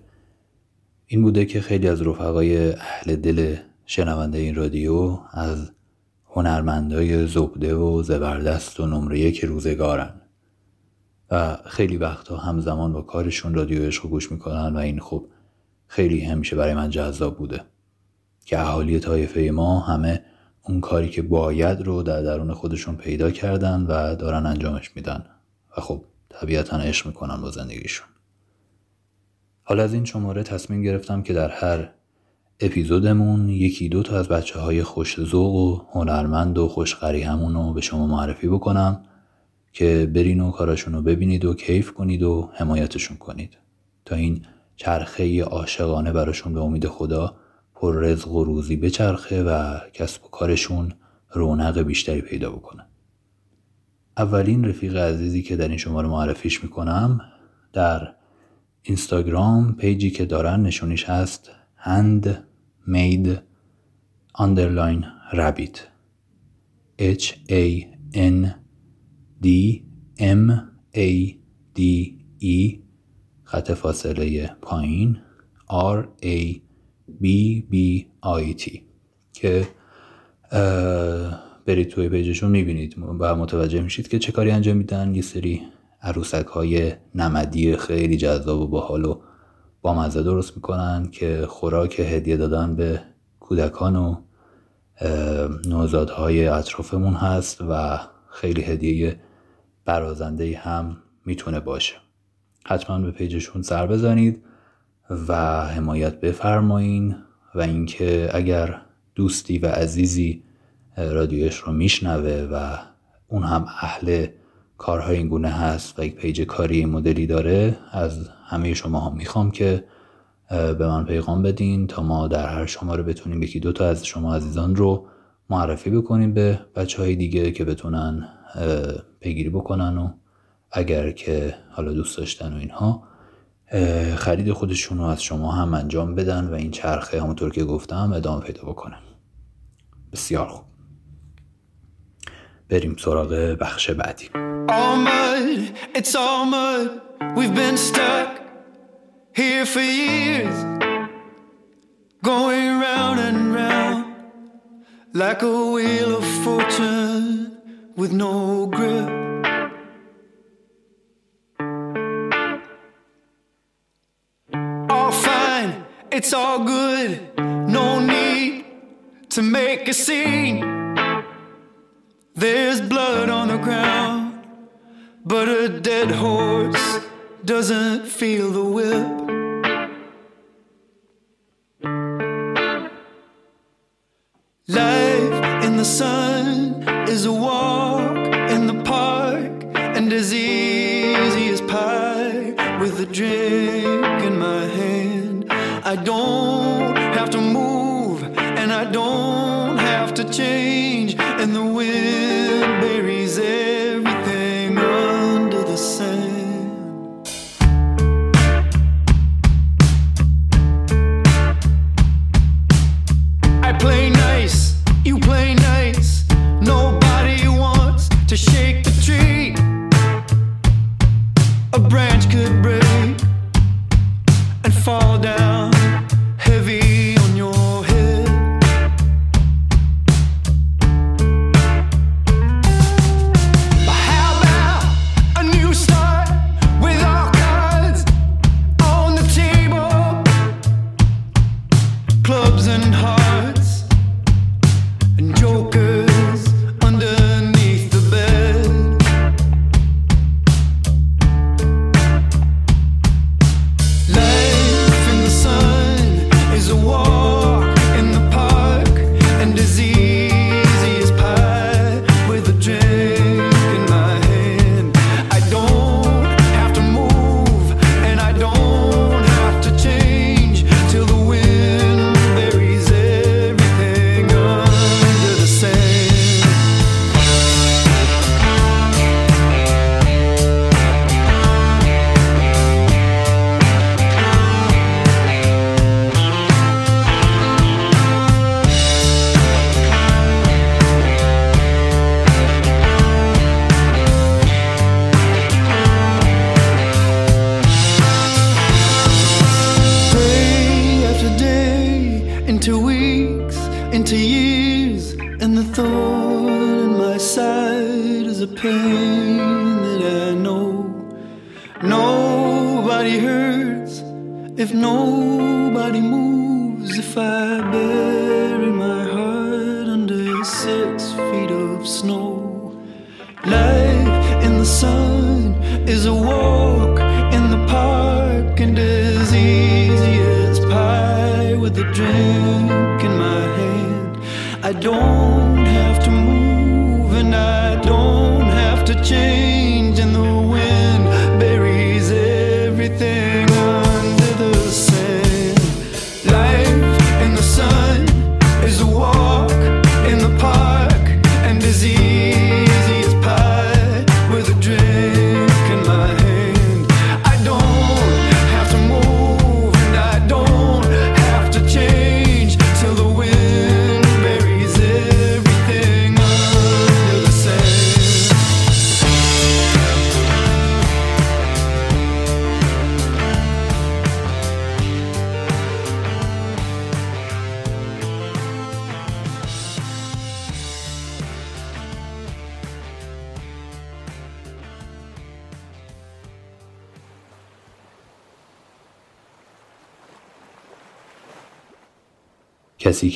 این بوده که خیلی از رفقای اهل دل شنونده این رادیو از هنرمندای زبده و زبردست و نمره یک روزگارن. و خیلی وقتا همزمان با کارشون رادیو عشق گوش می‌کنن و این خب خیلی همیشه برای من جذاب بوده. که اهالی طایفه ما همه اون کاری که باید رو در درون خودشون پیدا کردن و دارن انجامش میدن. و خب طبیعتا عشق می‌کنن با زندگیشون. حالا از این شماره تصمیم گرفتم که در هر اپیزودمون یکی دو تا از بچه های خوش ذوق و هنرمند و خوشقری همون رو به شما معرفی بکنم که برین و کاراشون رو ببینید و کیف کنید و حمایتشون کنید. تا این چرخه عاشقانه براشون به امید خدا پر رزق و روزی بچرخه و کسب و کارشون رونق بیشتری پیدا بکنه. اولین رفیق عزیزی که در این شماره معرفیش می‌کنم در اینستاگرام پیجی که دارن نشونیش هست hand made underline rabbit h a n d m a d e. خط فاصله پایین. R a تی که برید توی پیجشون می‌بینید و متوجه میشید که چه کاری انجام میدن. یه سری عروسک های نمدی خیلی جذاب و باحال و با مزه درست می‌کنن که خوراک هدیه دادن به کودکان و نوزادهای اطرافمون هست و خیلی هدیه برازنده هم می‌تونه باشه. حتما به پیجشون سر بزنید. و حمایت بفرمایین و اینکه اگر دوستی و عزیزی رادیوش رو میشنوه و اون هم اهل کارهای این گونه هست و یک پیج کاری مدلی داره از همه شما ها می‌خوام که به من پیغام بدین تا ما در هر شماره بتونیم یکی دوتا از شما عزیزان رو معرفی بکنیم به بچه های دیگه که بتونن پیگیری بکنن و اگر که حالا دوست داشتن و اینها خرید خودشون رو از شما هم انجام بدن و این چرخه همونطور که گفتم ادامه پیدا بکنه بسیار خوب. بریم سراغ بخش بعدی. Like a wheel of fortune with no grip. It's all good, no need to make a scene. There's blood on the ground, but a dead horse doesn't feel the whip. Life in the sun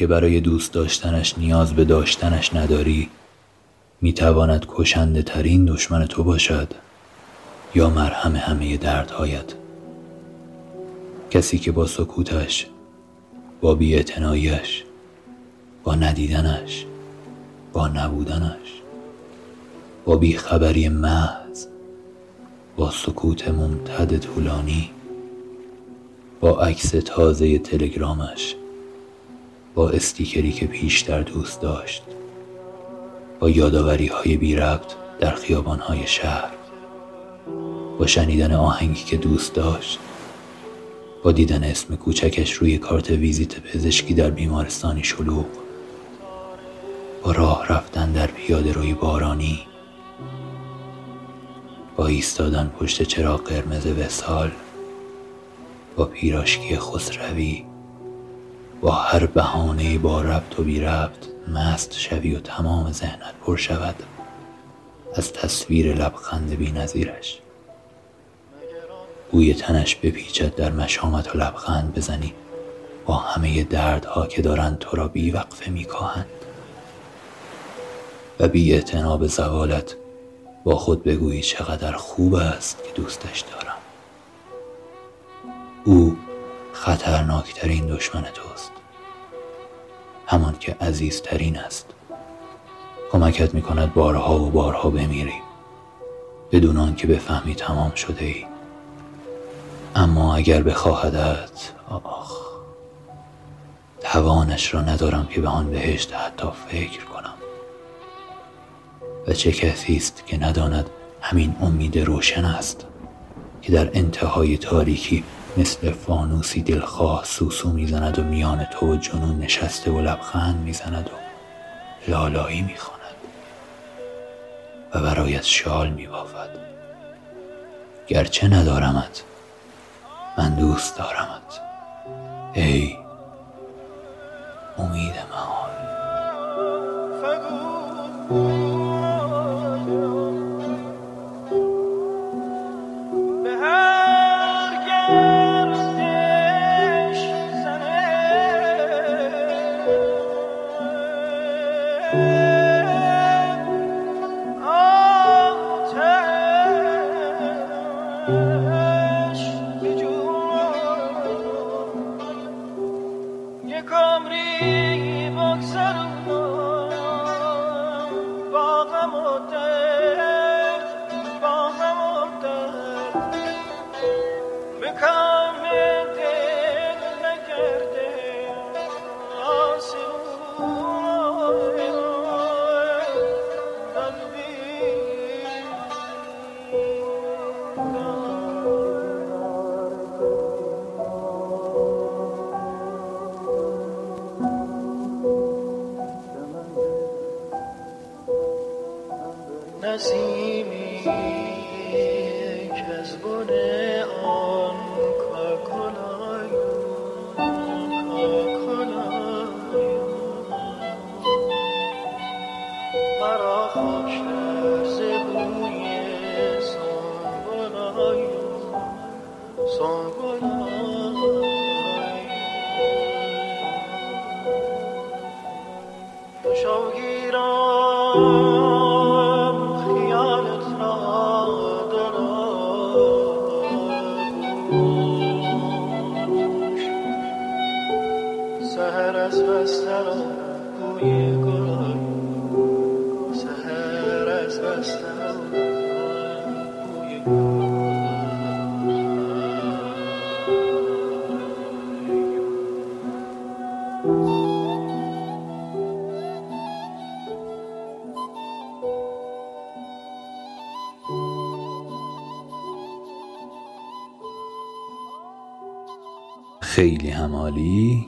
که برای دوست داشتنش نیاز به داشتنش نداری می‌تواند کشنده ترین دشمن تو باشد یا مرهم همه دردهایت. کسی که با سکوتش با بیعتناییش با ندیدنش با نبودنش با بیخبری محض با سکوت ممتد طولانی با عکس تازه تلگرامش با استیکری که پیشتر دوست داشت با یاداوری های بی ربط در خیابان های شهر با شنیدن آهنگی که دوست داشت با دیدن اسم کوچکش روی کارت ویزیت پزشکی در بیمارستانی شلوغ با راه رفتن در پیاده روی بارانی با ایستادن پشت چراغ قرمز وسال با پیراشکی خسروی با هر بهانه با ربط و بی ربط مست شوی و تمام ذهنت پر شود. از تصویر لبخند بی نظیرش. بوی تنش بپیچد در مشامت و لبخند بزنی. با همه دردها که دارند تو را بی وقفه میکاهند و بی به زوالت با خود بگویی چقدر خوب است که دوستش دارم. او خطرناکترین دشمن توست. همان که عزیزترین است. کمکت می کند بارها و بارها بمیری. بدون آنکه بفهمی تمام شده ای. اما اگر بخواهدت آخ توانش را ندارم که به آن بهشت حتی فکر کنم. و چه کسی است که نداند همین امید روشن است که در انتهای تاریکی مثل فانوسی دلخواه سوسو می‌زند و میان تو و جنون نشسته و لبخند می‌زند و لالایی می‌خواند و برایت شال میبافد. گرچه ندارمت من دوست دارمت. ای امید محال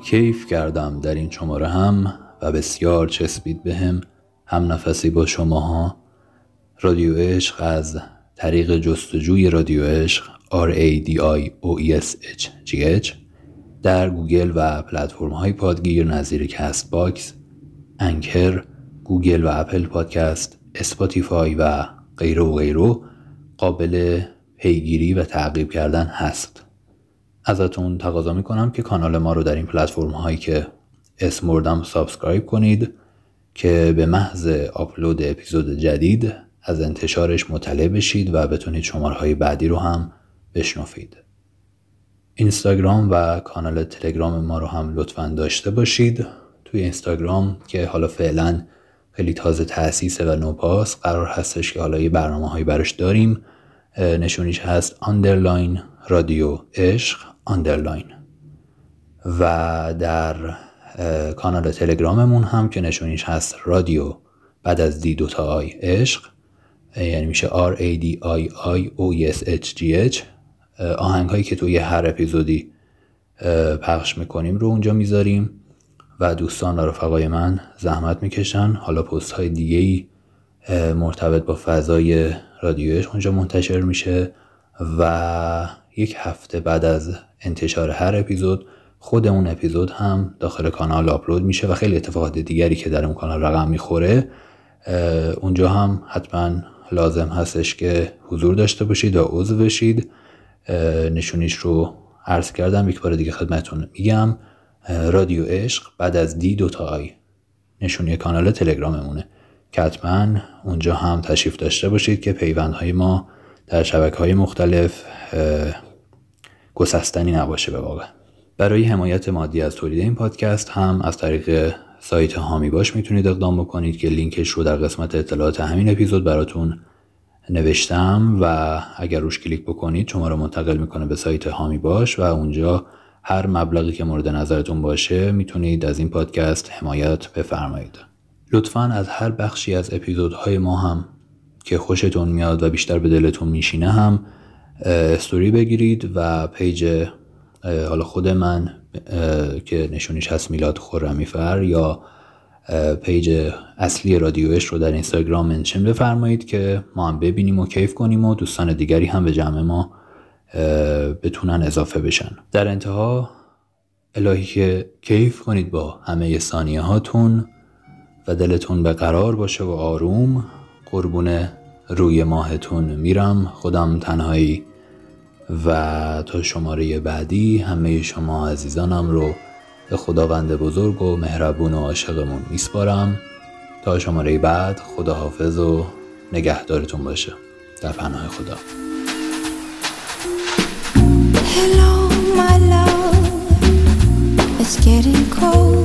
کیف کردم در این شماره هم و بسیار چسبید بهم به هم نفسی با شماها. رادیو عشق از طریق جستجوی رادیو عشق R A D I O E S H G H در گوگل و پلتفرم های پادگیر نظیر Castbox Anchor گوگل و Apple Podcast Spotify و غیره و غیره قابل پیگیری و تعقیب کردن هست. ازتون تقاضا می‌کنم که کانال ما رو در این پلتفرم هایی که اسم بردم subscribe کنید که به محض آپلود اپیزود جدید از انتشارش مطلع بشید و بتونید شماره های بعدی رو هم بشنفید اینستاگرام و کانال تلگرام ما رو هم لطفا داشته باشید. توی اینستاگرام که حالا فعلا خیلی تازه تأسیسه و نوپاس قرار هستش که حالا یه برنامه هایی براش داریم. نشونیش هست underline رادیو عشق underline. و در کانال تلگراممون هم که نشونیش هست رادیو بعد از D دوتا I عشق یعنی میشه R A D I I O S H G H. آهنگ هایی که توی هر اپیزودی پخش می‌کنیم رو اونجا می‌ذاریم و دوستان و رفقای من زحمت می‌کشن. حالا پست های دیگه ای مرتبط با فضای رادیوش اونجا منتشر میشه و یک هفته بعد از انتشار هر اپیزود خود اون اپیزود هم داخل کانال آپلود میشه و خیلی اتفاقات دیگری که در اون کانال رقم می‌خوره اونجا هم حتما لازم هستش که حضور داشته باشید و عضو بشید. نشونیش رو عرض کردم یک بار دیگه خدمتون میگم. رادیو عشق بعد از دی دوتا آی. نشونی کانال تلگراممونه. که حتما اونجا هم تشریف داشته باشید که پیوندهای ما در شبکه های مختلف گسستنی نباشه به واقع. برای حمایت مادی از تولید این پادکست هم از طریق سایت هامی باش می‌تونید اقدام بکنید که لینکش رو در قسمت اطلاعات همین اپیزود براتون نوشتم و اگر روش کلیک بکنید شما رو منتقل می‌کنه به سایت هامی باش و اونجا هر مبلغی که مورد نظرتون باشه می‌تونید از این پادکست حمایت بفرمایید. لطفا از هر بخشی از اپیزودهای ما هم که خوشتون میاد و بیشتر به دلتون میشینه هم استوری بگیرید و پیج حالا خود من که نشونیش هست میلاد خرمی‌فر یا پیج اصلی رادیوش رو در اینستاگرام mention بفرمایید که ما هم ببینیم و کیف کنیم و دوستان دیگری هم به جمع ما بتونن اضافه بشن. در انتها الهی که کیف کنید با همه ثانیه هاتون و دلتون به قرار باشه و آروم قربون روی ماهتون میرم. خودم تنهایی. و تا شماره بعدی همه شما عزیزانم رو به خداوند بزرگ و مهربون و عاشقمون میسپارم. تا شماره بعد خداحافظ و نگهدارتون باشه. در پناه خدا. Hello, my love. It's getting cold.